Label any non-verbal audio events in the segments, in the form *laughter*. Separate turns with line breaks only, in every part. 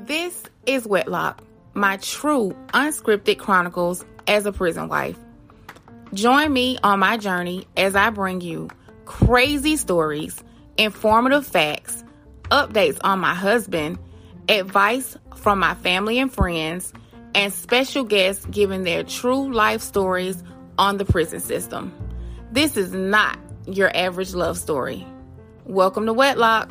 This is Wedlock, my true unscripted chronicles as a prison wife. Join me on my journey as I bring you crazy stories, informative facts, updates on my husband, advice from my family and friends, and special guests giving their true life stories on the prison system. This is not your average love story. Welcome to Wedlock.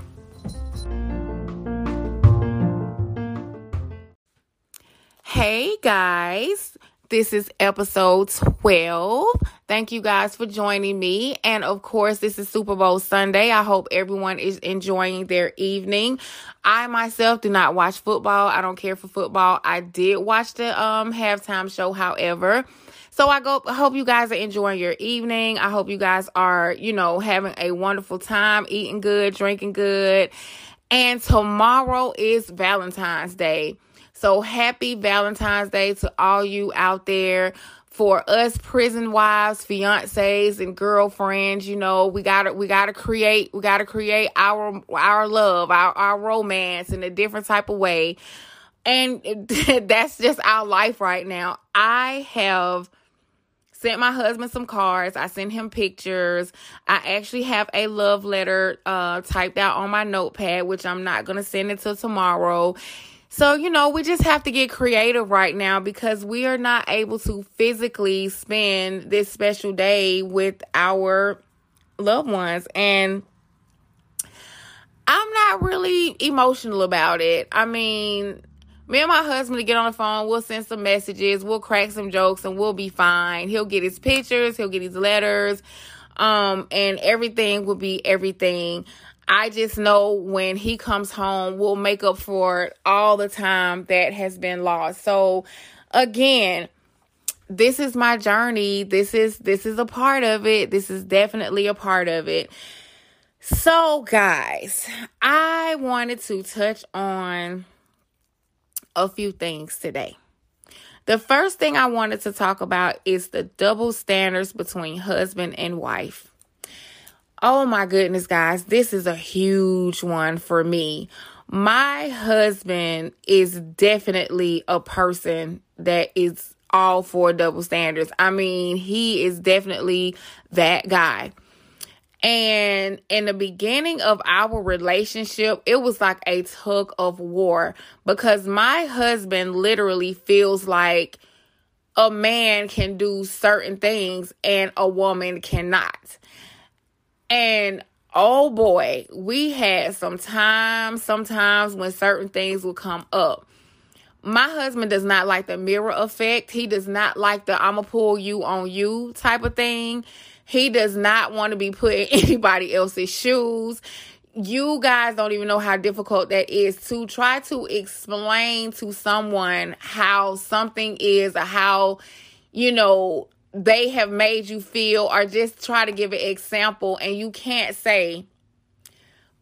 Hey guys, this is episode 12. Thank you guys for joining me. And of course, this is Super Bowl Sunday. I hope everyone is enjoying their evening. I myself do not watch football. I don't care for football. I did watch the um halftime show, however. So I go I hope you guys are enjoying your evening. I hope you guys are, you know, having a wonderful time, eating good, drinking good. And tomorrow is Valentine's Day. So happy Valentine's Day to all you out there. For us prison wives, fiancés, and girlfriends, you know, we gotta we gotta create we gotta create our our love, our, our romance in a different type of way. And *laughs* that's just our life right now. I have sent my husband some cards. I sent him pictures. I actually have a love letter uh, typed out on my notepad, which I'm not going to send until tomorrow. So, you know, we just have to get creative right now because we are not able to physically spend this special day with our loved ones. And I'm not really emotional about it. I mean, me and my husband to get on the phone, we'll send some messages, we'll crack some jokes, and we'll be fine. He'll get his pictures, he'll get his letters, um, and everything will be everything. I just know when he comes home, we'll make up for all the time that has been lost. So again, this is my journey. This is this is a part of it. This is definitely a part of it. So guys, I wanted to touch on a few things today. The first thing I wanted to talk about is the double standards between husband and wife. Oh my goodness, guys, this is a huge one for me. My husband is definitely a person that is all for double standards. I mean, he is definitely that guy. And in the beginning of our relationship, it was like a tug of war because my husband literally feels like a man can do certain things and a woman cannot. And oh boy, we had some time sometimes when certain things will come up. My husband does not like the mirror effect. He does not like the I'ma pull you on you type of thing. He does not want to be put in *laughs* anybody else's shoes. You guys don't even know how difficult that is to try to explain to someone how something is or how, you know, they have made you feel or just try to give an example. And you can't say,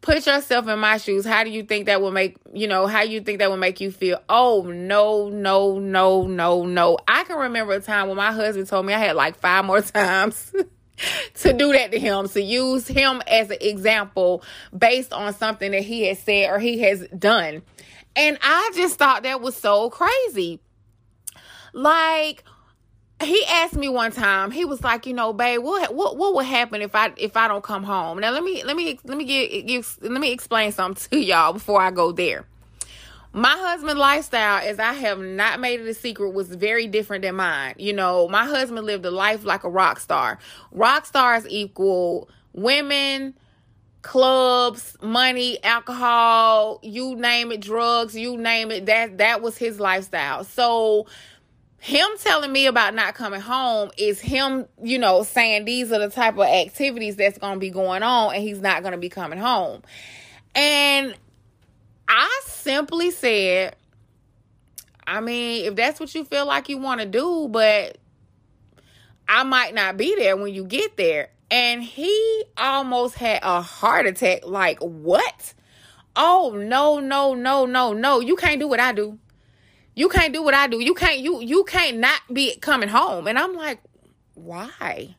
put yourself in my shoes. How do you think that will make you know how you think that will make you feel? Oh no no no no no. I can remember a time when my husband told me i had like five more *laughs* times to do that to him, to use him as an example based on something that he has said or he has done. And I just thought that was so crazy. Like, he asked me one time he was like you know babe what what what would happen if i if i don't come home now let me let me let me give let me explain something *laughs* to y'all before i go there my husband lifestyle as i have not made it a secret was very different than mine. You know my husband lived a life like a rock star. Rock stars equal women clubs money alcohol you name it drugs you name it. That that was his lifestyle. So him telling me about not coming home is him, you know, saying these are the type of activities that's going to be going on and he's not going to be coming home. And I simply said, I mean, if that's what you feel like you want to do, but I might not be there when you get there. And he almost had a heart attack. Like, what? Oh, no, no, no, no, no. You can't do what I do. You can't do what I do. You can't, you, you can't not be coming home. And I'm like, why?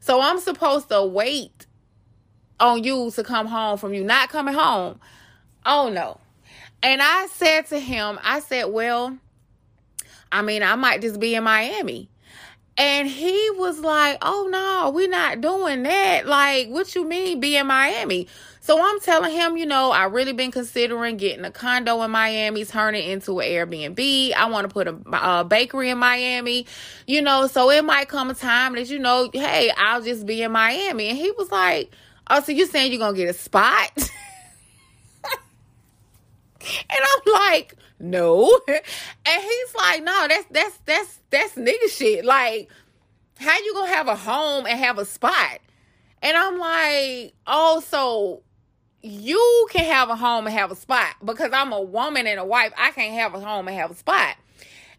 So I'm supposed to wait on you to come home from you not coming home. Oh no. And I said to him, I said, well, I mean, I might just be in Miami. And he was like, oh no, we're not doing that. Like, what you mean be in Miami? So I'm telling him, you know, I really been considering getting a condo in Miami, turn it into an Airbnb. I want to put a, a, bakery in Miami, you know, so it might come a time that, you know, hey, I'll just be in Miami. And he was like, oh, so you saying you're to get a spot? *laughs* and I'm like, no. And he's like, no, that's, that's, that's, that's nigga shit. Like, how you gonna have a home and have a spot? And I'm like, oh, so you can have a home and have a spot because I'm a woman and a wife. I can't have a home and have a spot.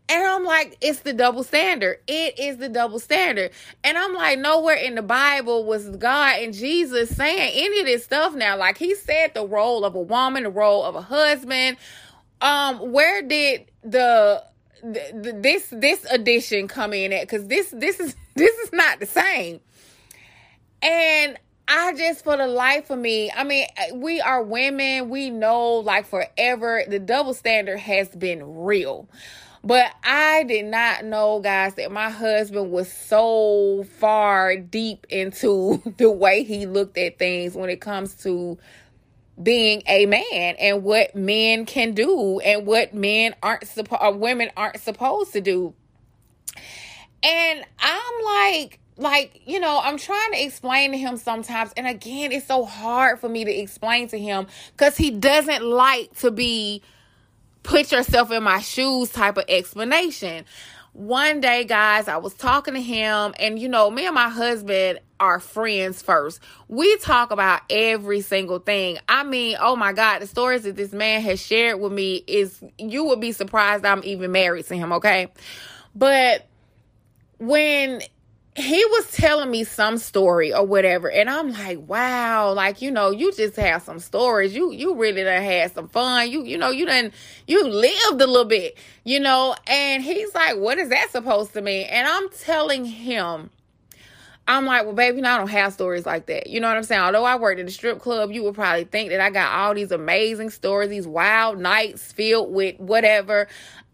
And I'm like, it's the double standard. It is the double standard. And I'm like, nowhere in the Bible was God and Jesus saying any of this stuff now. Like he said the role of a woman, the role of a husband. Um, where did the, this this addition come in at? Because this this is *laughs* this is not the same. And I just, for the life of me, I mean, we are women. We know, like, forever, the double standard has been real. But I did not know, guys, that my husband was so far deep into *laughs* the way he looked at things when it comes to being a man and what men can do and what men aren't supposed, women aren't supposed to do. And I'm like, like you know i'm trying to explain to him sometimes and again it's so hard for me to explain to him because he doesn't like to be put yourself in my shoes type of explanation. One day guys i was talking to him and you know me and my husband are friends first. We talk about every single thing. I mean oh my god the stories that this man has shared with me is you would be surprised i'm even married to him okay? But when he was telling me some story or whatever and i'm like wow like you know you just have some stories you you really done had some fun you you know you done you lived a little bit you know and he's like what is that supposed to mean and i'm telling him I'm like, well, baby, no, I don't have stories like that. You know what I'm saying? Although I worked at a strip club, you would probably think that I got all these amazing stories, these wild nights filled with whatever.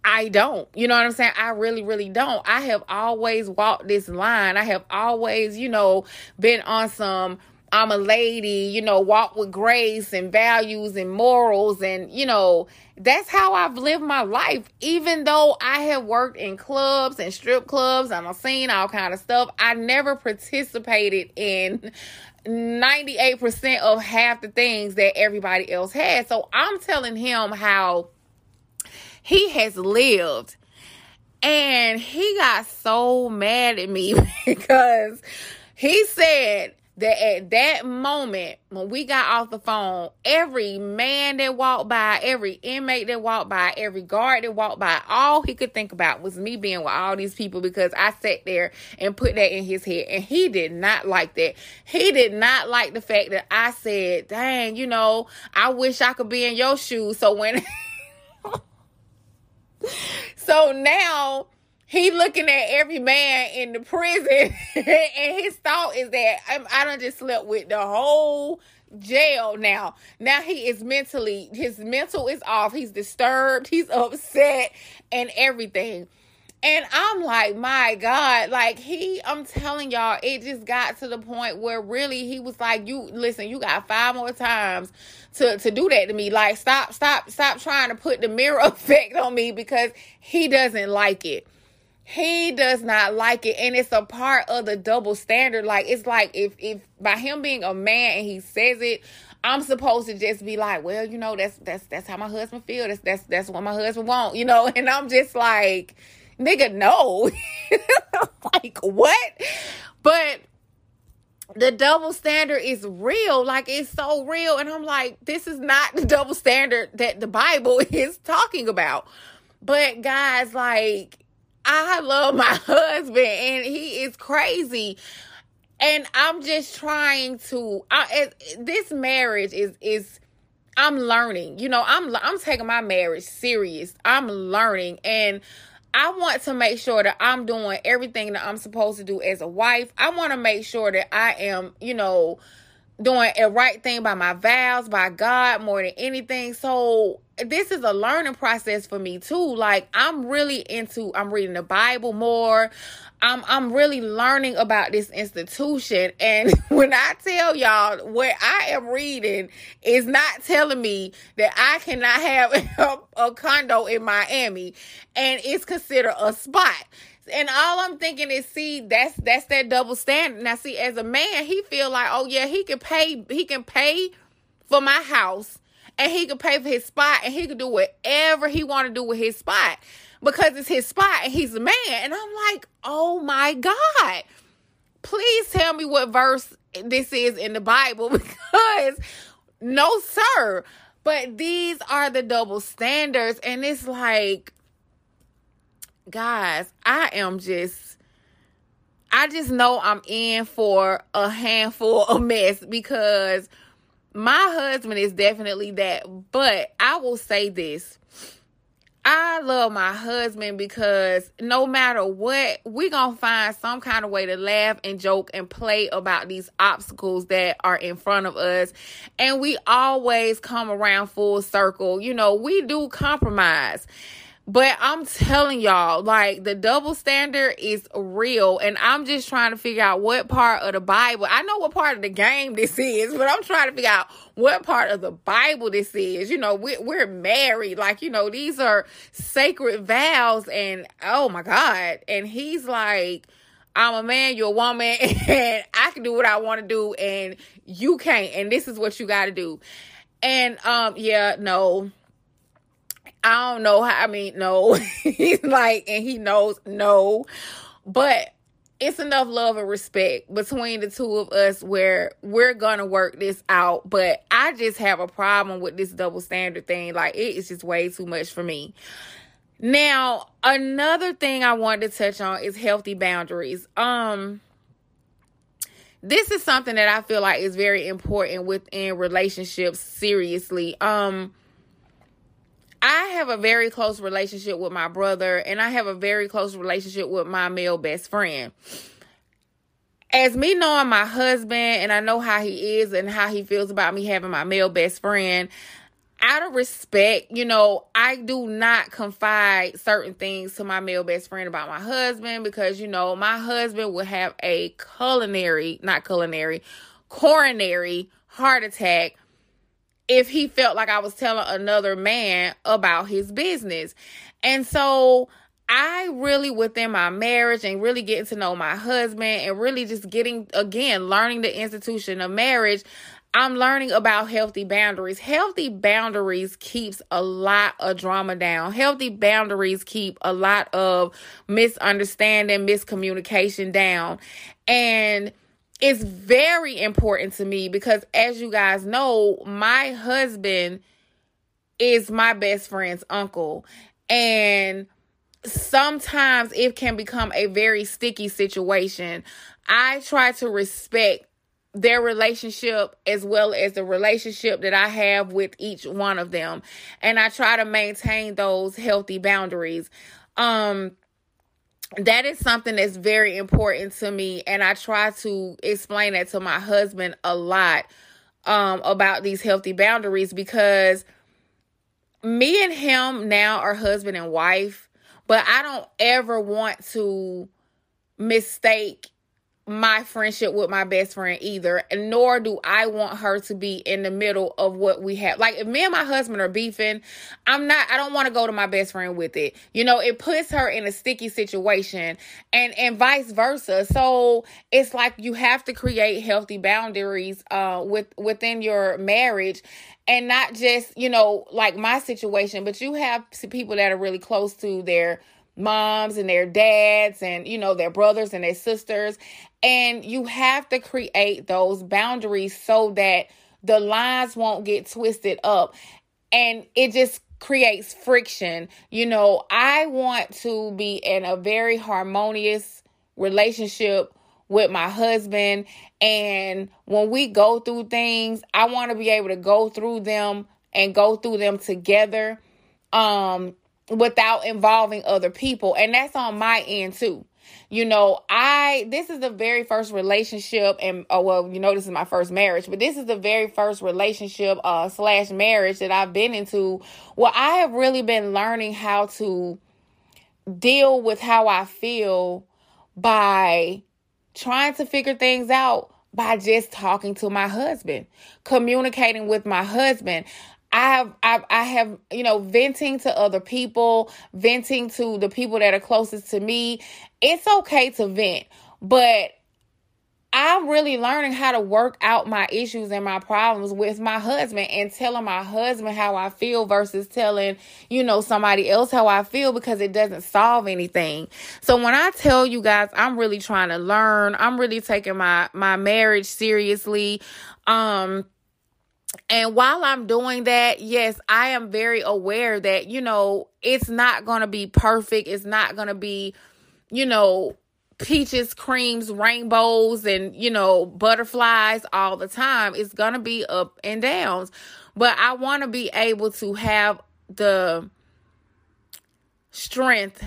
I don't. You know what I'm saying? I really, really don't. I have always walked this line. I have always, you know, been on some I'm a lady, you know, walk with grace and values and morals. And, you know, that's how I've lived my life. Even though I have worked in clubs and strip clubs and I've seen all kind of stuff, I never participated in 98% of half the things that everybody else had. So I'm telling him how he has lived. And he got so mad at me *laughs* because he said that at that moment when we got off the phone, every man that walked by, every inmate that walked by, every guard that walked by, all he could think about was me being with all these people because I sat there and put that in his head. And he did not like that. He did not like the fact that I said, dang, you know, I wish I could be in your shoes. So when *laughs* *laughs* so now he looking at every man in the prison *laughs* and his thought is that I'm, I don't just slept with the whole jail now. Now he is mentally, his mental is off. He's disturbed. He's *laughs* upset and everything. And I'm like, my God, like he, I'm telling y'all, it just got to the point where really he was like, you listen, you got five more times to, to do that to me. Like, stop, stop, stop trying to put the mirror *laughs* effect on me because he doesn't like it. He does not like it. And it's a part of the double standard. Like, it's like if, if by him being a man and he says it, I'm supposed to just be like, well, you know, that's that's that's how my husband feels. That's that's that's what my husband want, you know. *laughs* And I'm just like, nigga, no. *laughs* like, what? But the double standard is real. Like, it's so real. And I'm like, this is not the double standard that the Bible *laughs* is talking about. But, guys, like, I love my *laughs* husband and he is crazy. And I'm just trying to, I, this marriage is, is, I'm learning. You know, I'm I'm taking my marriage serious. I'm learning and I want to make sure that I'm doing everything that I'm supposed to do as a wife. I want to make sure that I am, you know, doing a right thing by my vows, by God more than anything. So this is a learning process for me too. Like I'm really into I'm reading the Bible more. I'm I'm really learning about this institution. And *laughs* when I tell y'all what I am reading is not telling me that I cannot have *laughs* a, a condo in Miami. And it's considered a spot. And all I'm thinking is, see, that's that's that double standard. Now, see, as a man, he feel like, oh yeah, he can pay, he can pay for my house, and he can pay for his spot, and he can do whatever he want to do with his spot because it's his spot, and he's a man. And I'm like, oh my god, please tell me what verse this is in the Bible *laughs* because no, sir. But these are the double standards, and it's like guys, I am just I just know I'm in for a handful *laughs* of mess because my husband is definitely that. But I will say this. I love my husband because no matter what, we're going to find some kind of way to laugh and joke and play about these obstacles that are in front of us. And we always come around full circle. You know, we do compromise. But I'm telling y'all, like the double standard is real. And I'm just trying to figure out what part of the Bible. I know what part of the game this is, but I'm trying to figure out what part of the Bible this is. You know, we're, we're married. Like, you know, these are sacred vows. And oh my God. And he's like, I'm a man, you're a woman, *laughs* and I can do what I want to do, and you can't. And this is what you got to do. And um, yeah, no I don't know how. I mean, no. He's *laughs* like, and he knows no. But it's enough love and respect between the two of us where we're gonna work this out. But I just have a problem with this double standard thing. Like, it is just way too much for me. Now, another thing I wanted to touch on is healthy boundaries. Um, this is something that I feel like is very important within relationships, seriously. Um, I have a very close relationship with my brother, and I have a very close relationship with my male best friend. As me knowing my husband, and I know how he is and how he feels about me having my male best friend, out of respect, you know, I do not confide certain things to my male best friend about my husband because, you know, my husband would have a culinary, not culinary, coronary heart attack if he felt like I was telling another man about his business. And so I really, within my marriage and really getting to know my husband and really just getting, again, learning the institution of marriage, I'm learning about healthy boundaries. Healthy boundaries keeps a lot of drama down. Healthy boundaries keep a lot of misunderstanding, miscommunication down. And it's very important to me because as you guys know, my husband is my best friend's uncle. And sometimes it can become a very sticky situation. I try to respect their relationship as well as the relationship that I have with each one of them. And I try to maintain those healthy boundaries. Um that is something that's very important to me and i try to explain that to my husband a lot um, about these healthy boundaries because me and him now are husband and wife but i don't ever want to mistake my friendship with my best friend either, and nor do I want her to be in the middle of what we have. Like if me and my husband are beefing, I'm not I don't want to go to my best friend with it. You know, it puts her in a sticky situation and and vice versa. So it's like you have to create healthy boundaries uh with within your marriage and not just, you know, like my situation, but you have people that are really close to their moms and their dads and you know their brothers and their sisters. And you have to create those boundaries so that the lines won't get twisted up. And it just creates friction. You know i want to be in a very harmonious relationship with my husband. And when we go through things i want to be able to go through them and go through them together. Um without involving other people. And that's on my end too. You know, I this is the very first relationship, and oh well, you know, this is my first marriage, but this is the very first relationship uh slash marriage that I've been into. Well, I have really been learning how to deal with how I feel by trying to figure things out by just talking to my husband, communicating with my husband. I have, I, I have, you know, venting to other people, venting to the people that are closest to me. It's okay to vent, but I'm really learning how to work out my issues and my problems with my husband and telling my husband how I feel versus telling, you know, somebody else how I feel because it doesn't solve anything. So when I tell you guys I'm really trying to learn, I'm really taking my my marriage seriously. Um and while I'm doing that, yes, I am very aware that, you know, it's not going to be perfect. It's not going to be, you know, peaches, creams, rainbows, and, you know, butterflies all the time. It's going to be up and downs. But I want to be able to have the strength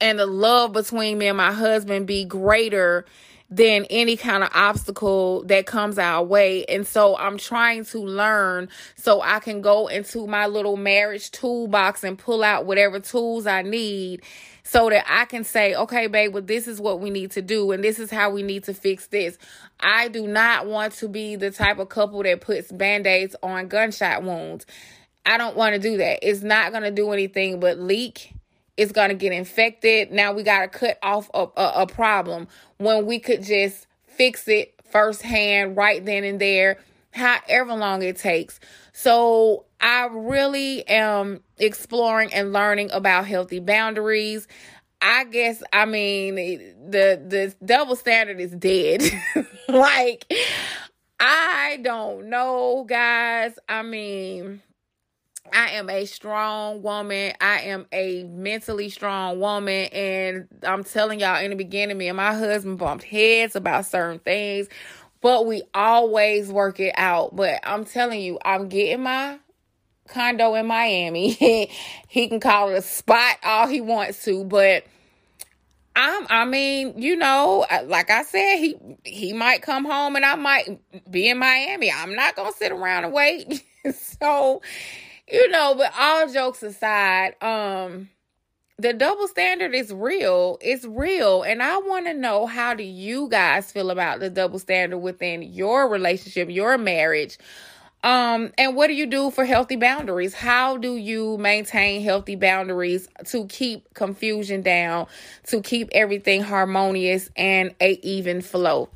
and the love between me and my husband be greater than any kind of obstacle that comes our way. And so I'm trying to learn so I can go into my little marriage toolbox and pull out whatever tools I need so that I can say, okay, babe, well, this is what we need to do, and this is how we need to fix this. I do not want to be the type of couple that puts band aids on gunshot wounds. I don't want to do that. It's not going to do anything but leak. It's going to get infected. Now we got to cut off a, a, a problem when we could just fix it firsthand right then and there, however long it takes. So I really am exploring and learning about healthy boundaries. I guess I mean the the double standard is dead. *laughs* like I don't know, guys. I mean, I am a strong woman. I am a mentally strong woman. And I'm telling y'all in the beginning, me and my husband bumped heads about certain things, but we always work it out. But I'm telling you, I'm getting my condo in Miami. *laughs* he can call it a spot all he wants to, but I'm I mean, you know, like I said, he he might come home and I might be in Miami. I'm not going to sit around and wait. *laughs* so, you know, but all jokes aside, um the double standard is real. It's real. And I want to know how do you guys feel about the double standard within your relationship, your marriage? Um, and what do you do for healthy boundaries? How do you maintain healthy boundaries to keep confusion down, to keep everything harmonious and a even flow?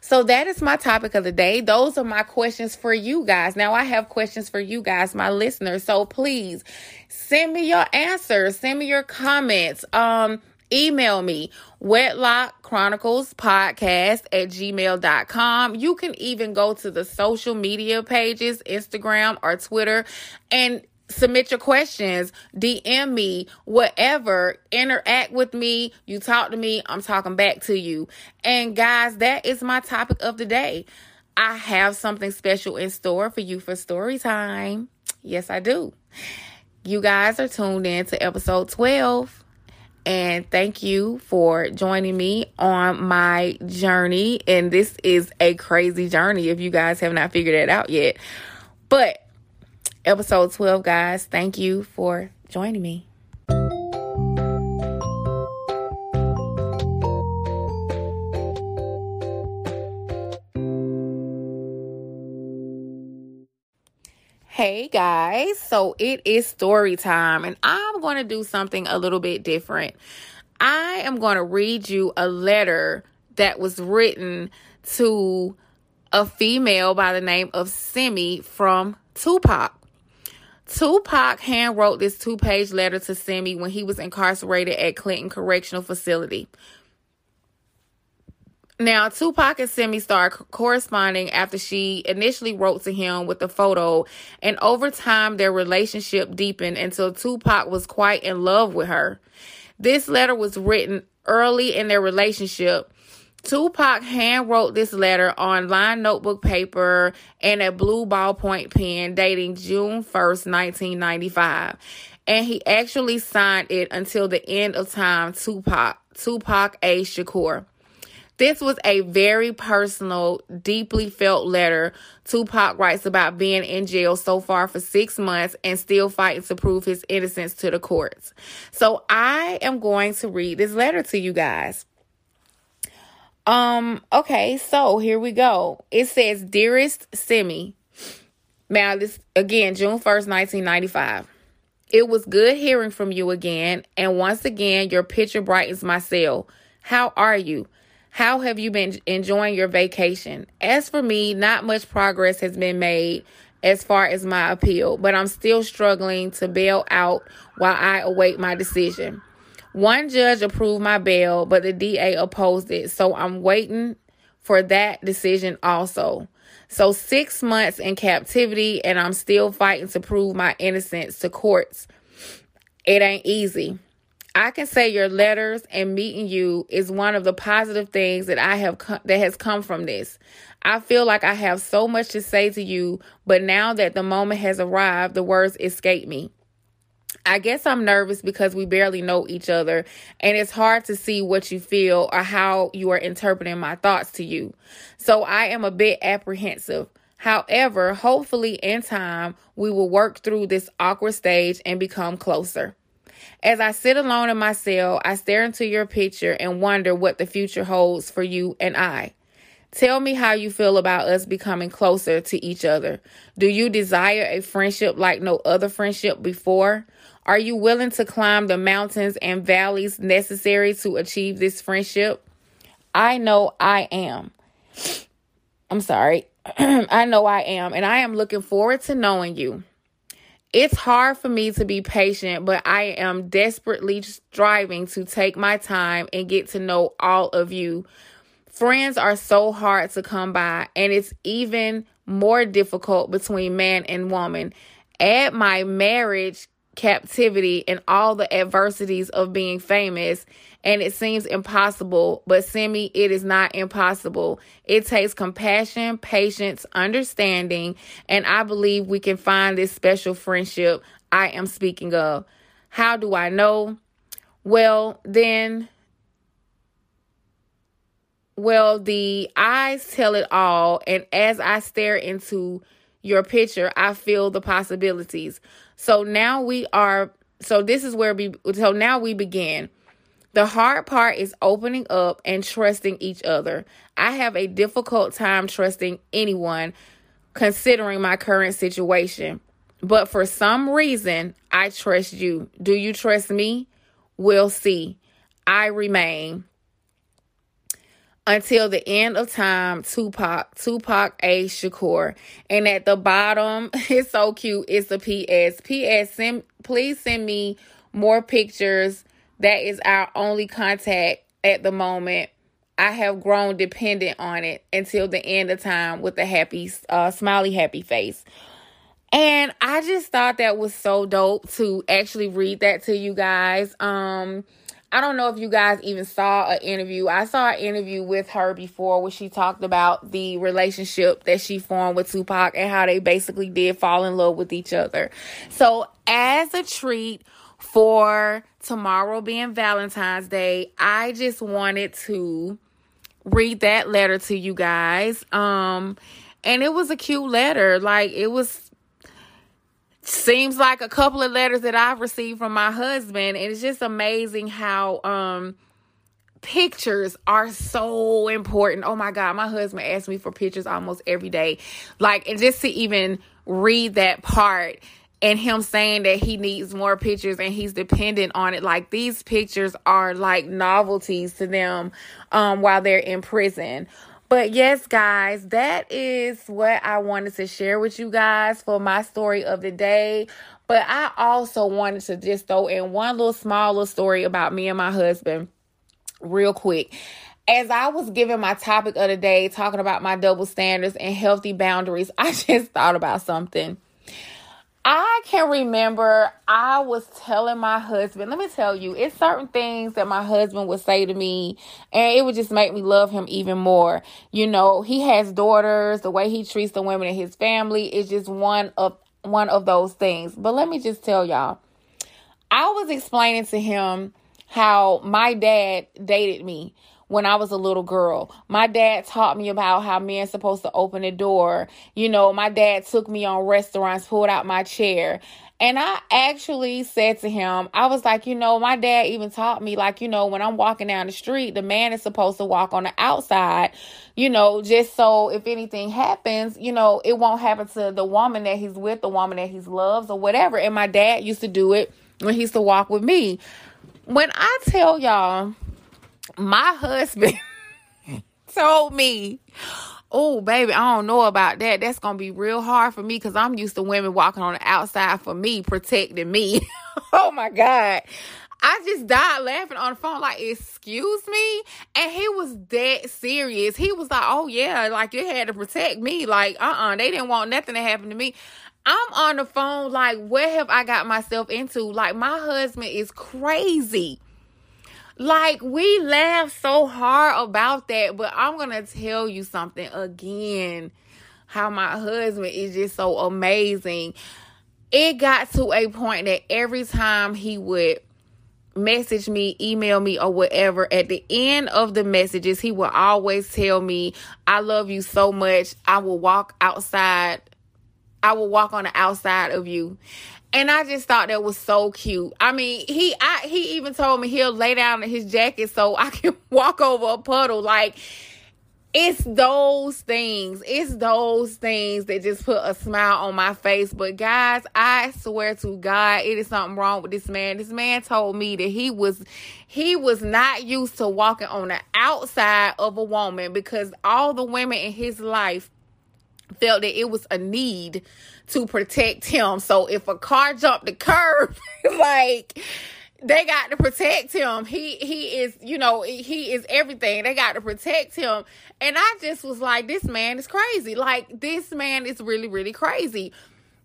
So that is my topic of the day. Those are my questions for you guys. Now I have questions for you guys, my listeners. So please send me your answers, send me your comments. Um, email me wedlock chronicles podcast at gmail.com you can even go to the social media pages instagram or twitter and submit your questions dm me whatever interact with me you talk to me i'm talking back to you and guys that is my topic of the day i have something special in store for you for story time yes i do you guys are tuned in to episode 12 and thank you for joining me on my journey. And this is a crazy journey if you guys have not figured it out yet. But episode 12, guys, thank you for joining me. Hey guys, so it is story time, and I'm going to do something a little bit different. I am going to read you a letter that was written to a female by the name of Simi from Tupac. Tupac hand wrote this two page letter to Simi when he was incarcerated at Clinton Correctional Facility. Now, Tupac and Simi started corresponding after she initially wrote to him with a photo, and over time, their relationship deepened until Tupac was quite in love with her. This letter was written early in their relationship. Tupac hand wrote this letter on lined notebook paper and a blue ballpoint pen dating June 1st, 1995. And he actually signed it until the end of time, Tupac Tupac A. Shakur. This was a very personal, deeply felt letter. Tupac writes about being in jail so far for six months and still fighting to prove his innocence to the courts. So I am going to read this letter to you guys. Um, okay, so here we go. It says, Dearest Simi. Now, this again, June 1st, 1995. It was good hearing from you again, and once again, your picture brightens my cell. How are you? How have you been enjoying your vacation? As for me, not much progress has been made as far as my appeal, but I'm still struggling to bail out while I await my decision. One judge approved my bail, but the DA opposed it, so I'm waiting for that decision also. So, six months in captivity, and I'm still fighting to prove my innocence to courts. It ain't easy. I can say your letters and meeting you is one of the positive things that I have co- that has come from this. I feel like I have so much to say to you, but now that the moment has arrived, the words escape me. I guess I'm nervous because we barely know each other and it's hard to see what you feel or how you are interpreting my thoughts to you. So I am a bit apprehensive. However, hopefully in time, we will work through this awkward stage and become closer. As I sit alone in my cell, I stare into your picture and wonder what the future holds for you and I. Tell me how you feel about us becoming closer to each other. Do you desire a friendship like no other friendship before? Are you willing to climb the mountains and valleys necessary to achieve this friendship? I know I am. I'm sorry. *clears throat* I know I am, and I am looking forward to knowing you. It's hard for me to be patient, but I am desperately striving to take my time and get to know all of you. Friends are so hard to come by, and it's even more difficult between man and woman. Add my marriage captivity and all the adversities of being famous. And it seems impossible but simi it is not impossible. It takes compassion patience understanding and i believe we can find this special friendship i am speaking of. How do i know? Well then well the eyes tell it all and as i stare into your picture i feel the possibilities so now we are, so this is where we, so now we begin. The hard part is opening up and trusting each other. I have a difficult time trusting anyone considering my current situation. But for some reason, I trust you. Do you trust me? We'll see. I remain until the end of time, Tupac, Tupac A. Shakur. And at the bottom, *laughs* it's so cute. It's a PS. PS, send, please send me more pictures. That is our only contact at the moment. I have grown dependent on it until the end of time with a happy, uh, smiley, happy face. And I just thought that was so dope to actually read that to you guys. Um, I don't know if you guys even saw an interview. I saw an interview with her before where she talked about the relationship that she formed with Tupac and how they basically did fall in love with each other. So, as a treat for tomorrow being Valentine's Day, I just wanted to read that letter to you guys. Um and it was a cute letter. Like it was seems like a couple of letters that I've received from my husband. And it's just amazing how um pictures are so important. Oh my God, my husband asks me for pictures almost every day. Like, and just to even read that part and him saying that he needs more pictures and he's dependent on it. Like, these pictures are like novelties to them um, while they're in prison. But yes, guys, that is what I wanted to share with you guys for my story of the day. But I also wanted to just throw in one little small little story about me and my husband, real quick. As I was giving my topic of the day, talking about my double standards and healthy boundaries, *laughs* I just thought about something. I can remember I was telling my husband, let me tell you, it's certain things that my husband would say to me, and it would just make me love him even more. You know, he has daughters, the way he treats the women in his family is just one of one of those things. But let me just tell y'all, I was explaining to him how my dad dated me when I was a little girl. My dad taught me about how men's supposed to open the door. You know, my dad took me on restaurants, pulled out my chair. And I actually said to him, I was like, you know, my dad even taught me, like, you know, when I'm walking down the street, the man is supposed to walk on the outside, you know, just so if anything happens, you know, it won't happen to the woman that he's with, the woman that he loves, or whatever. And my dad used to do it when he used to walk with me. When I tell y'all, my husband *laughs* told me, Oh, baby, I don't know about that. That's going to be real hard for me because I'm used to women walking on the outside for me, protecting me. *laughs* oh my God. I just died laughing on the phone, like, excuse me? And he was dead serious. He was like, oh, yeah, like you had to protect me. Like, uh uh-uh, uh they didn't want nothing to happen to me. I'm on the phone, like, where have I got myself into? Like, my husband is crazy. Like, we laugh so hard about that, but I'm to tell you something again how my husband is just so amazing. It got to a point that every time he would message me, email me, or whatever, at the end of the messages, he will always tell me, I love you so much. I will walk outside. I will walk on the outside of you. And I just thought that was so cute. I mean, he I he even told me he'll lay down in his jacket so I *laughs* can walk over a puddle. Like it's those things. It's those things that just put a smile on my face. But guys, I swear to God, it is something wrong with this man. This man told me that he was he was not used to walking on the outside of a woman because all the women in his life felt that it was a need to protect him. So if a car jumped the curb, *laughs* like they got to protect him. He he is, you know, he is everything. They got to protect him. And I just was like, this man is crazy. Like this man is really really crazy.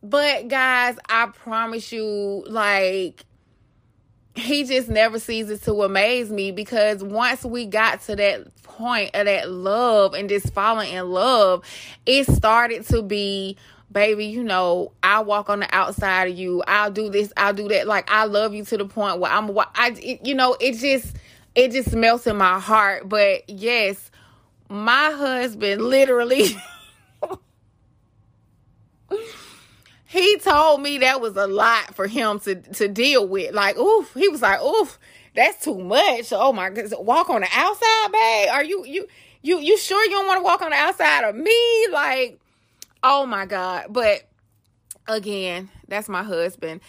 But guys, I promise you like he just never ceases to amaze me because once we got to that point of that love and just falling in love, it started to be baby, you know, I'll walk on the outside of you. I'll do this, I'll do that. Like I love you to the point where I'm I you know, it just it just melts in my heart. But yes, my husband literally *laughs* he told me that was a lot for him to to deal with. Like, oof, he was like, oof, that's too much. Oh my goodness, walk on the outside, babe. Are you you you you sure you don't want to walk on the outside of me? Like, oh my god. But again, that's my husband,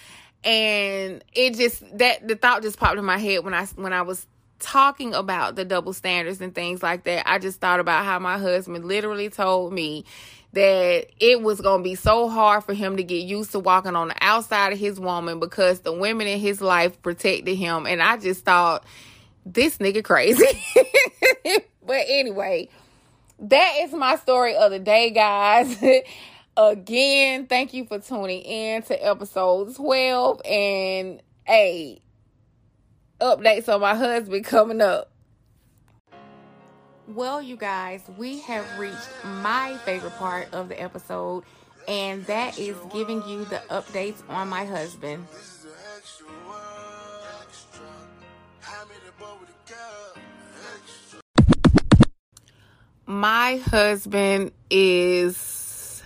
and it just that the thought just popped in my head when I when I was talking about the double standards and things like that. I just thought about how my husband literally told me that it was going to be so hard for him to get used to walking on the outside of his woman because the women in his life protected him. And I just thought, this nigga crazy. *laughs* but anyway, that is my story of the day, guys. *laughs* Again, thank you for tuning in to episode 12. And hey, updates on my husband coming up. Well, you guys, we have reached my favorite part of the episode, and that is giving you the updates on my husband. My husband is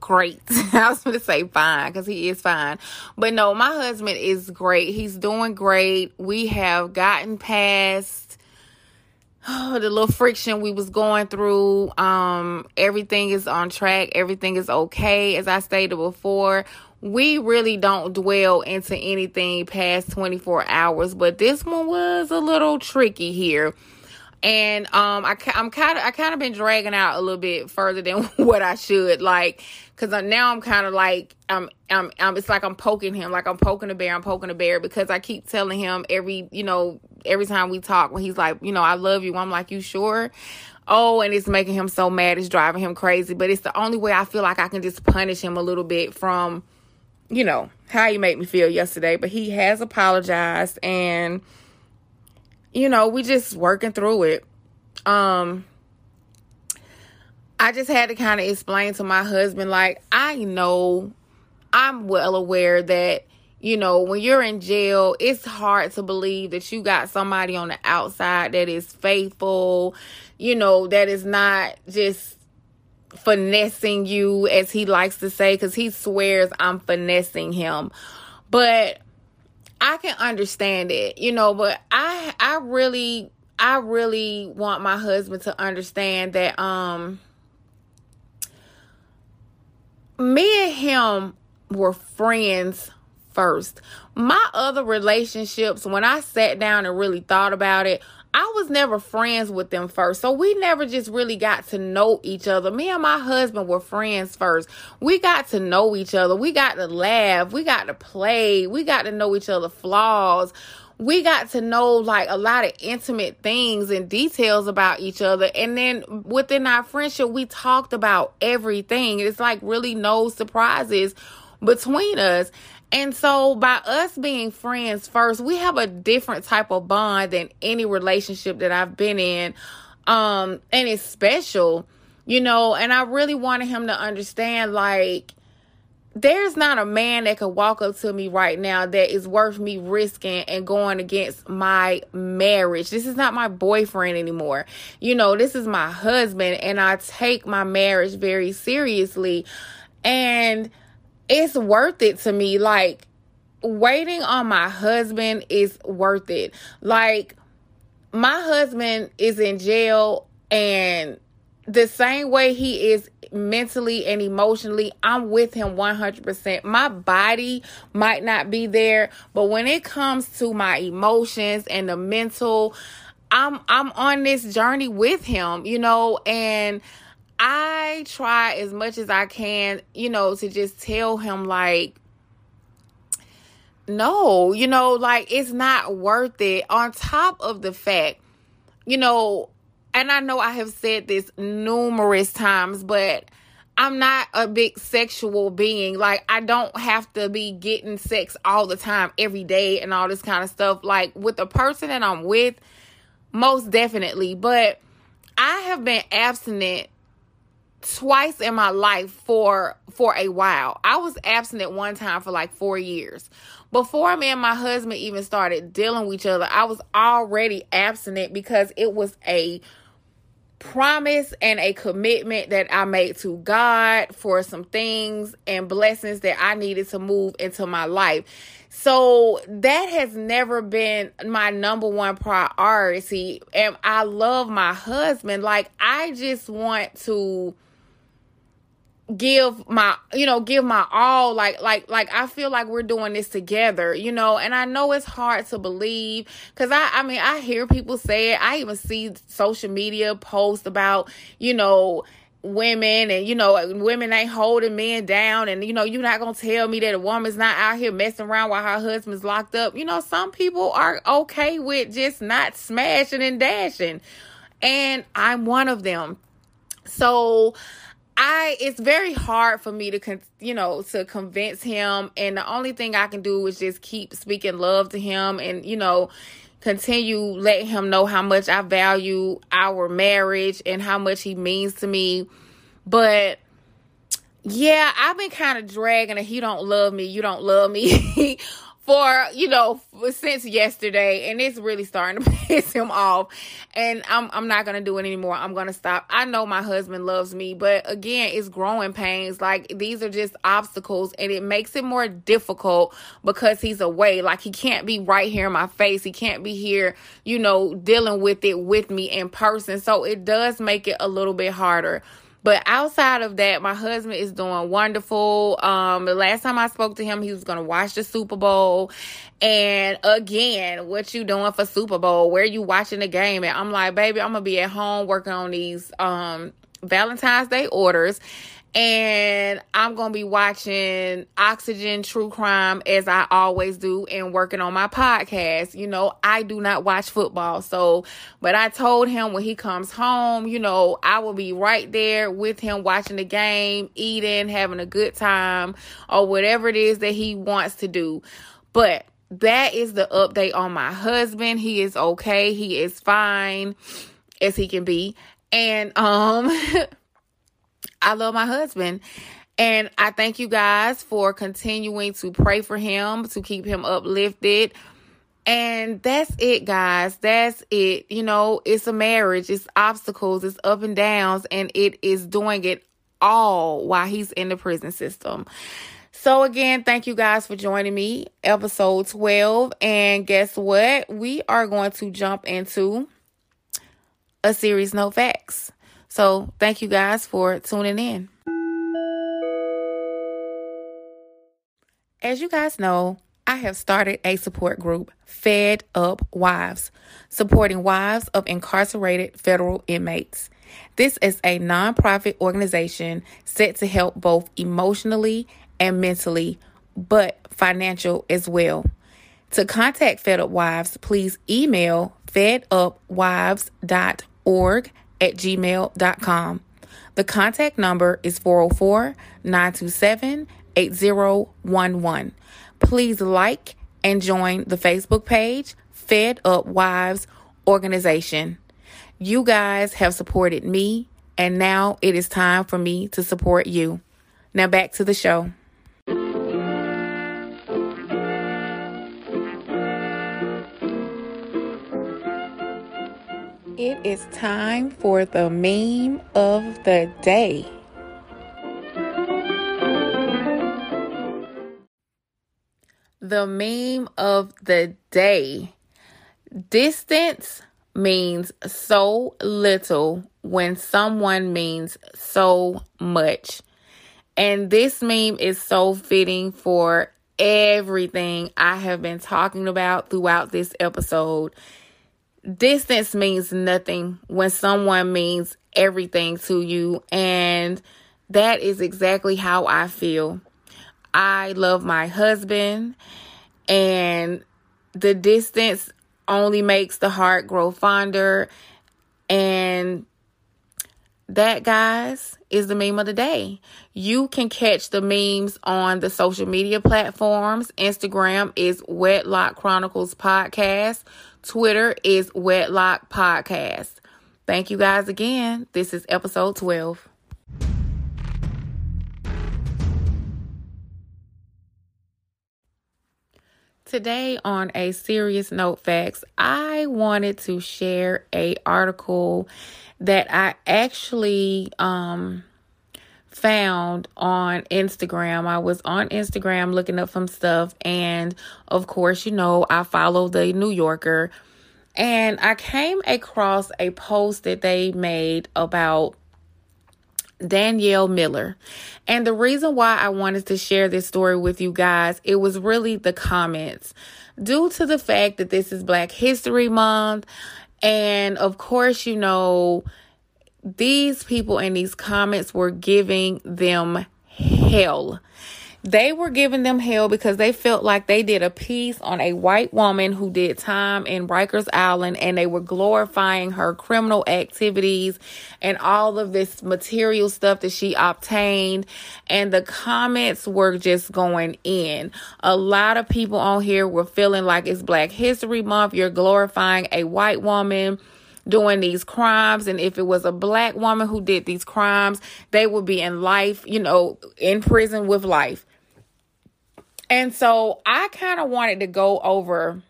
great. *laughs* I was going to say fine because he is fine. But no, my husband is great. He's doing great. We have gotten past oh, *sighs* the little friction we was going through. Um, everything is on track. Everything is okay. As I stated before, we really don't dwell into anything past 24 hours, but this one was a little tricky here. And um, I, I'm kind of I kind of been dragging out a little bit further than *laughs* what I should, like, cause now I'm kind of like I'm, I'm I'm it's like I'm poking him, like I'm poking a bear, I'm poking a bear because I keep telling him every you know every time we talk when he's like, you know, I love you. I'm like, you sure? Oh, and it's making him so mad. It's driving him crazy. But it's the only way I feel like I can just punish him a little bit from, you know, how he made me feel yesterday. But he has apologized and, you know, we just working through it. Um, I just had to kind of explain to my husband, like, I know I'm well aware that you know, when you're in jail, it's hard to believe that you got somebody on the outside that is faithful, you know, that is not just finessing you, as he likes to say, because he swears I'm finessing him. But I can understand it, you know, but I I really I really want my husband to understand that um me and him were friends first. My other relationships, when I sat down and really thought about it, I was never friends with them first. So we never just really got to know each other. Me and my husband were friends first. We got to know each other. We got to laugh. We got to play. We got to know each other flaws. We got to know like a lot of intimate things and details about each other. And then within our friendship, we talked about everything. It's like really no surprises between us. And so by us being friends first, we have a different type of bond than any relationship that I've been in. Um, and it's special, you know, and I really wanted him to understand like there's not a man that could walk up to me right now that is worth me risking and going against my marriage. This is not my boyfriend anymore. You know, this is my husband and I take my marriage very seriously. And it's worth it to me. Like, waiting on my husband is worth it. Like, my husband is in jail, and the same way he is mentally and emotionally, I'm with him 100%. My body might not be there, but when it comes to my emotions and the mental, I'm I'm on this journey with him, you know, and I try as much as I can, you know, to just tell him, like, no, you know, like, it's not worth it. On top of the fact, you know, and I know I have said this numerous times, but I'm not a big sexual being. Like, I don't have to be getting sex all the time, every day, and all this kind of stuff. Like, with the person that I'm with, most definitely. But I have been abstinent twice in my life for for a while. I was absent at one time for like 4 years. Before me and my husband even started dealing with each other, I was already abstinent because it was a promise and a commitment that I made to God for some things and blessings that I needed to move into my life. So that has never been my number one priority. And I love my husband. Like, I just want to give my you know give my all like like like i feel like we're doing this together you know? And i know it's hard to believe because i i mean i hear people say it. I even see social media posts about you know women and you know women ain't holding men down and you know you're not gonna tell me that a woman's not out here messing around while her husband's locked up. You know some people are okay with just not smashing and dashing. And i'm one of them. So I it's very hard for me to con- you know to convince him. And the only thing I can do is just keep speaking love to him and you know continue letting him know how much I value our marriage and how much he means to me. But yeah, I've been kind of dragging a he don't love me, you don't love me *laughs* for you know since yesterday and it's really starting to *laughs* piss him off and I'm I'm not going to do it anymore. I'm going to stop. I know my husband loves me, but again, it's growing pains. Like these are just obstacles and it makes it more difficult because he's away. Like he can't be right here in my face. He can't be here, you know, dealing with it with me in person. So it does make it a little bit harder. But outside of that, my husband is doing wonderful. Um, the last time I spoke to him, he was gonna watch the Super Bowl. And again, what you doing for Super Bowl? Where you watching the game? And I'm like, baby, I'm gonna be at home working on these um Valentine's Day orders and I'm going to be watching Oxygen True Crime as I always do and working on my podcast. You know, I do not watch football. So, but I told him when he comes home, you know, I will be right there with him watching the game, eating, having a good time, or whatever it is that he wants to do. But that is the update on my husband. He is okay. He is fine as he can be. And um *laughs* I love my husband. And I thank you guys for continuing to pray for him, to keep him uplifted. And that's it, guys. That's it. You know, it's a marriage, it's obstacles, it's up and downs, and it is doing it all while he's in the prison system. So, again, thank you guys for joining me, episode 12. And guess what? We are going to jump into a series, No Facts. So, thank you guys for tuning in. As you guys know, I have started a support group, Fed Up Wives, supporting wives of incarcerated federal inmates. This is a nonprofit organization set to help both emotionally and mentally, but financial as well. To contact Fed Up Wives, please email fedupwives.org at gmail.com. The contact number is 404 927 8011. Please like and join the Facebook page, Fed Up Wives Organization. You guys have supported me, and now it is time for me to support you. Now back to the show. It is time for the meme of the day. The meme of the day. Distance means so little when someone means so much. And this meme is so fitting for everything I have been talking about throughout this episode. Distance means nothing when someone means everything to you. And that is exactly how I feel. I love my husband, and the distance only makes the heart grow fonder. And that, guys, is the meme of the day. You can catch the memes on the social media platforms. Instagram is Wedlock Chronicles Podcast, Twitter is Wedlock Podcast. Thank you guys again. This is episode 12. Today on a serious note facts, I wanted to share a article that I actually um found on Instagram. I was on Instagram looking up some stuff and of course, you know, I follow the New Yorker and I came across a post that they made about Danielle Miller. And the reason why I wanted to share this story with you guys, it was really the comments. Due to the fact that this is Black History Month, and of course, you know, these people in these comments were giving them hell. They were giving them hell because they felt like they did a piece on a white woman who did time in Rikers Island and they were glorifying her criminal activities and all of this material stuff that she obtained. And the comments were just going in. A lot of people on here were feeling like it's Black History Month. You're glorifying a white woman doing these crimes. And if it was a black woman who did these crimes, they would be in life, you know, in prison with life. And so I kind of wanted to go over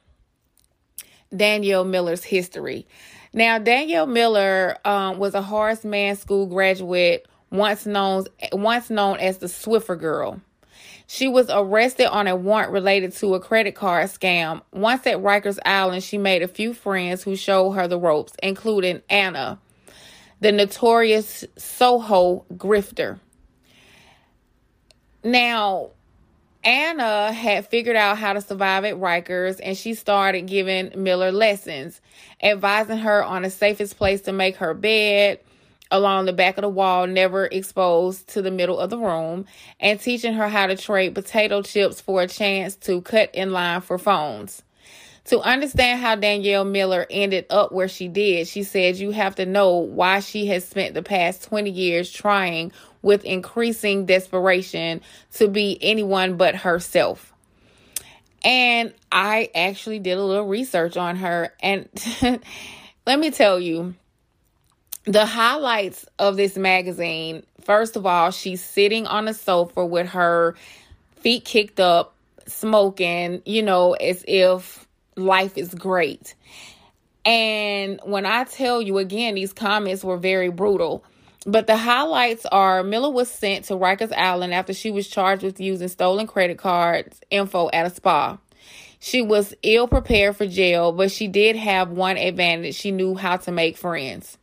Danielle Miller's history. Now, Danielle Miller um, was a Horace Mann School graduate, once known once known as the Swiffer Girl. She was arrested on a warrant related to a credit card scam. Once at Rikers Island, she made a few friends who showed her the ropes, including Anna, the notorious Soho grifter. Now, Anna had figured out how to survive at Rikers and she started giving Miller lessons, advising her on the safest place to make her bed along the back of the wall, never exposed to the middle of the room, and teaching her how to trade potato chips for a chance to cut in line for phones. To understand how Danielle Miller ended up where she did, she said you have to know why she has spent the past 20 years trying with increasing desperation to be anyone but herself. And I actually did a little research on her. And *laughs* let me tell you, the highlights of this magazine first of all, she's sitting on a sofa with her feet kicked up, smoking, you know, as if life is great. And when I tell you again, these comments were very brutal. But the highlights are Miller was sent to Rikers Island after she was charged with using stolen credit cards info at a spa. She was ill prepared for jail, but she did have one advantage. She knew how to make friends.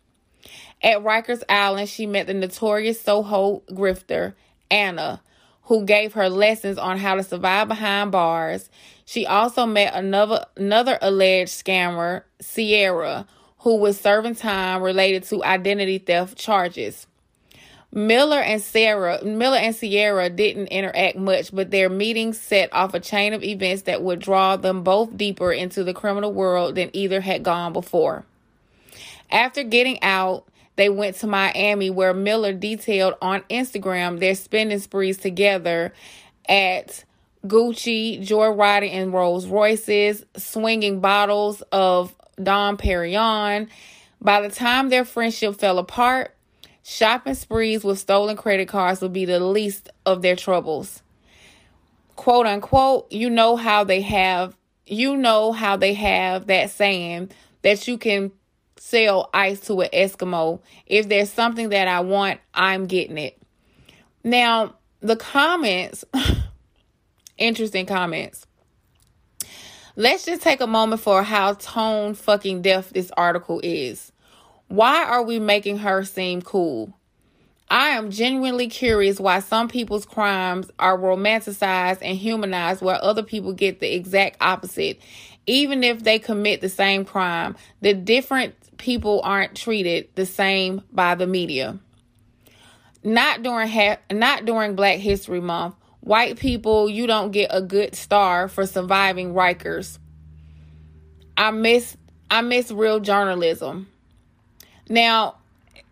At Rikers Island, she met the notorious Soho grifter, Anna, who gave her lessons on how to survive behind bars. She also met another another alleged scammer, Sierra, who was serving time related to identity theft charges. Miller and Sarah, Miller and Sierra didn't interact much, but their meeting set off a chain of events that would draw them both deeper into the criminal world than either had gone before. After getting out, they went to Miami where Miller detailed on Instagram their spending sprees together at Gucci, joyriding in Rolls Royces, swinging bottles of Dom Perignon. By the time their friendship fell apart, Shopping sprees with stolen credit cards would be the least of their troubles. Quote unquote, you know how they have you know how they have that saying that you can sell ice to an Eskimo. If there's something that I want, I'm getting it. Now, the comments, *laughs* interesting comments. Let's just take a moment for how tone fucking deaf this article is. Why are we making her seem cool? I am genuinely curious why some people's crimes are romanticized and humanized while other people get the exact opposite. Even if they commit the same crime, the different people aren't treated the same by the media. Not during ha- not during Black History Month. White people, you don't get a good star for surviving Rikers. I miss I miss real journalism. Now,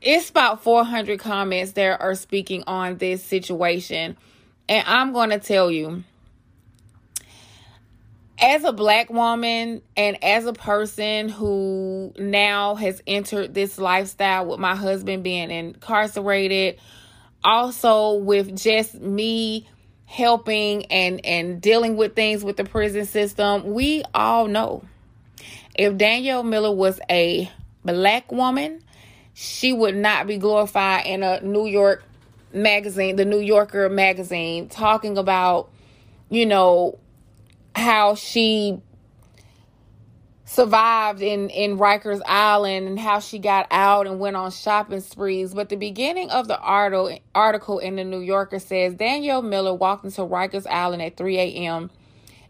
it's about 400 comments that are speaking on this situation. And I'm going to tell you, as a black woman and as a person who now has entered this lifestyle with my husband being incarcerated, also with just me helping and and dealing with things with the prison system, we all know if Danielle Miller was a black woman, she would not be glorified in a New York magazine, the New Yorker magazine, talking about, you know, how she survived in in Rikers Island and how she got out and went on shopping sprees. But the beginning of the article article in the New Yorker says Danielle Miller walked into Rikers Island at 3 a.m.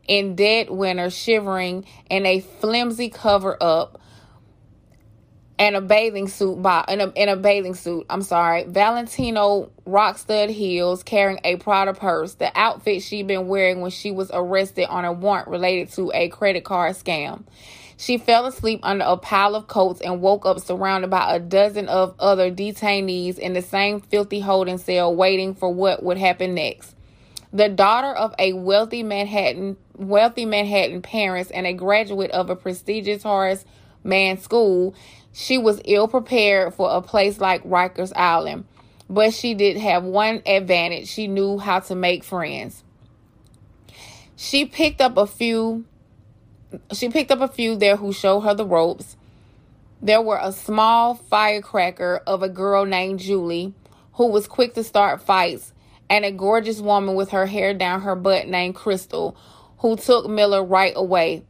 in dead winter, shivering in a flimsy cover up and a bathing suit by in a, in a bathing suit. I'm sorry, Valentino Rockstud heels, carrying a Prada purse, the outfit she'd been wearing when she was arrested on a warrant related to a credit card scam. She fell asleep under a pile of coats and woke up surrounded by a dozen of other detainees in the same filthy holding cell, waiting for what would happen next. The daughter of a wealthy Manhattan wealthy Manhattan parents and a graduate of a prestigious Horace Mann school, she was ill prepared for a place like Rikers Island, but she did have one advantage. She knew how to make friends. She picked up a few she picked up a few there who showed her the ropes. There were a small firecracker of a girl named Julie who was quick to start fights and a gorgeous woman with her hair down her butt named Crystal who took Miller right away.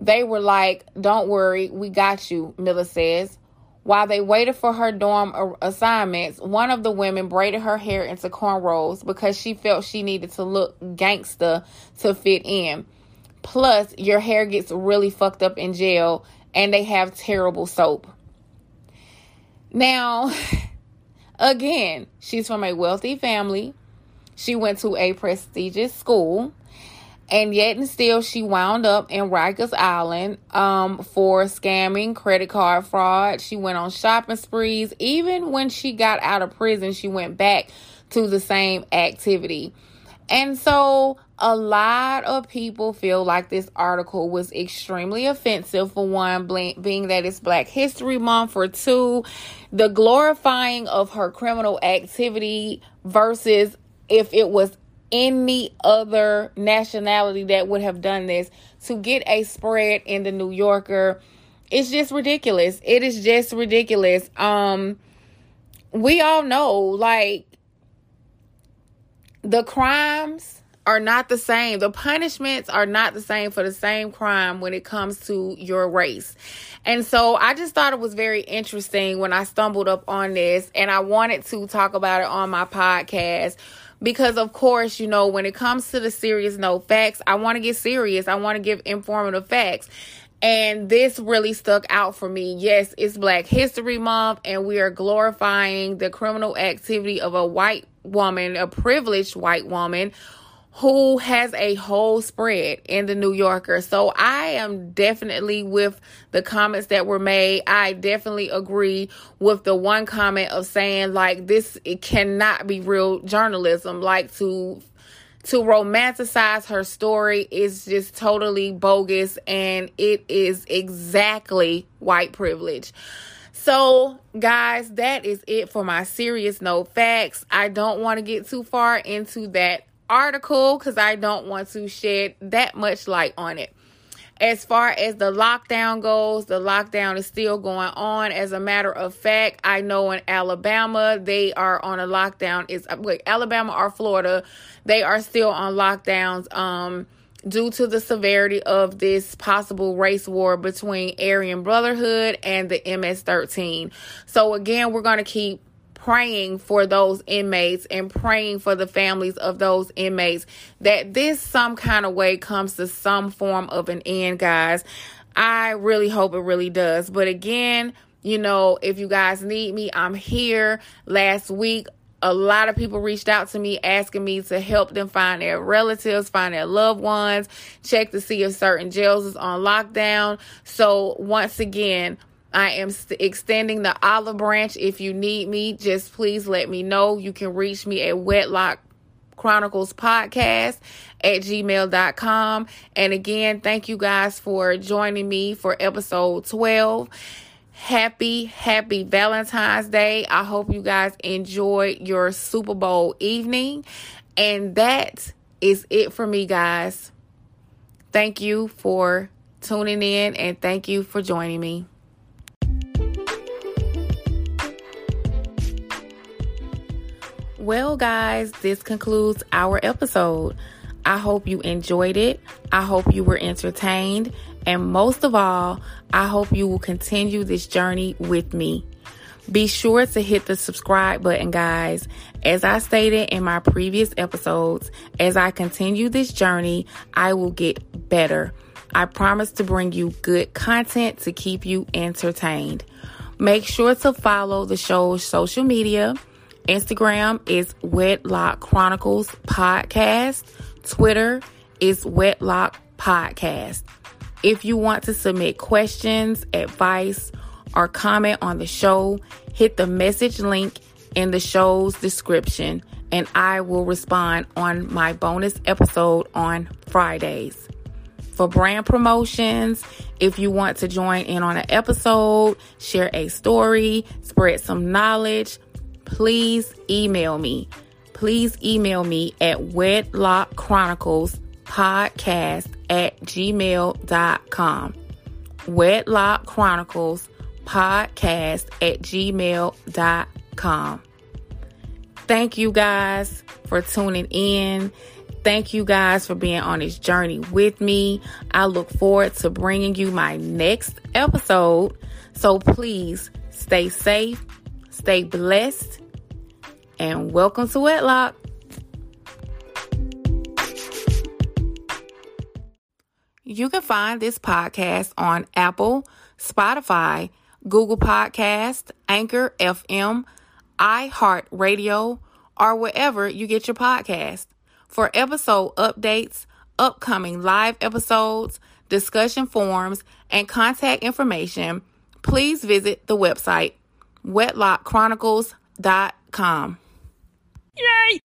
They were like, Don't worry, we got you, Miller says. While they waited for her dorm assignments, one of the women braided her hair into cornrows because she felt she needed to look gangsta to fit in. Plus, your hair gets really fucked up in jail and they have terrible soap. Now, *laughs* again, she's from a wealthy family. She went to a prestigious school and yet and still she wound up in Rikers Island um, for scamming, credit card fraud. She went on shopping sprees. Even when she got out of prison, she went back to the same activity. And so a lot of people feel like this article was extremely offensive for one, being that it's Black History Month, for two, the glorifying of her criminal activity versus if it was any other nationality that would have done this to get a spread in the New Yorker. It's just ridiculous. It is just ridiculous. Um we all know like the crimes are not the same. The punishments are not the same for the same crime when it comes to your race. And so I just thought it was very interesting when I stumbled up on this and I wanted to talk about it on my podcast because of course, you know, when it comes to the serious no facts, I want to get serious. I want to give informative facts. And this really stuck out for me. Yes, it's Black History Month, and we are glorifying the criminal activity of a white woman, a privileged white woman who has a whole spread in the New Yorker. So I am definitely with the comments that were made. I definitely agree with the one comment of saying like this it cannot be real journalism like to to romanticize her story is just totally bogus and it is exactly white privilege. So, guys, that is it for my serious no facts. I don't want to get too far into that article because I don't want to shed that much light on it. As far as the lockdown goes, the lockdown is still going on. As a matter of fact, I know in Alabama they are on a lockdown. Is wait, Alabama or Florida, they are still on lockdowns. Um, due to the severity of this possible race war between Aryan Brotherhood and the MS-13. So again, we're going to keep praying for those inmates and praying for the families of those inmates that this some kind of way comes to some form of an end, guys. I really hope it really does. But again, you know, if you guys need me, I'm here. Last week, a lot of people reached out to me asking me to help them find their relatives, find their loved ones, check to see if certain jails is on lockdown. So once again, I am st- extending the olive branch. If you need me, just please let me know. You can reach me at Wedlock Chronicles Podcast at gmail.com. And again, thank you guys for joining me for episode 12 happy, happy Valentine's Day. I hope you guys enjoy your Super Bowl evening. And that is it for me, guys. Thank you for tuning in and thank you for joining me. Well, guys, this concludes our episode. I hope you enjoyed it. I hope you were entertained. And most of all, I hope you will continue this journey with me. Be sure to hit the subscribe button, guys. As I stated in my previous episodes, as I continue this journey, I will get better. I promise to bring you good content to keep you entertained. Make sure to follow the show's social media. Instagram is Wedlock Chronicles Podcast. Twitter is Wedlock Podcast. If you want to submit questions, advice, or comment on the show, hit the message link in the show's description and I will respond on my bonus episode on Fridays. For brand promotions, if you want to join in on an episode, share a story, spread some knowledge, please email me. Please email me at Wedlock Chronicles podcast at gmail.com. Wedlock Chronicles podcast at gmail.com. Thank you guys for tuning in. Thank you guys for being on this journey with me. I look forward to bringing you my next episode. So please stay safe, stay blessed, and welcome to Wedlock. You can find this podcast on Apple, Spotify, Google Podcast, Anchor FM, iHeartRadio, or wherever you get your podcast. For episode updates, upcoming live episodes, discussion forums, and contact information, please visit the website wedlockchronicles.com.
Yay!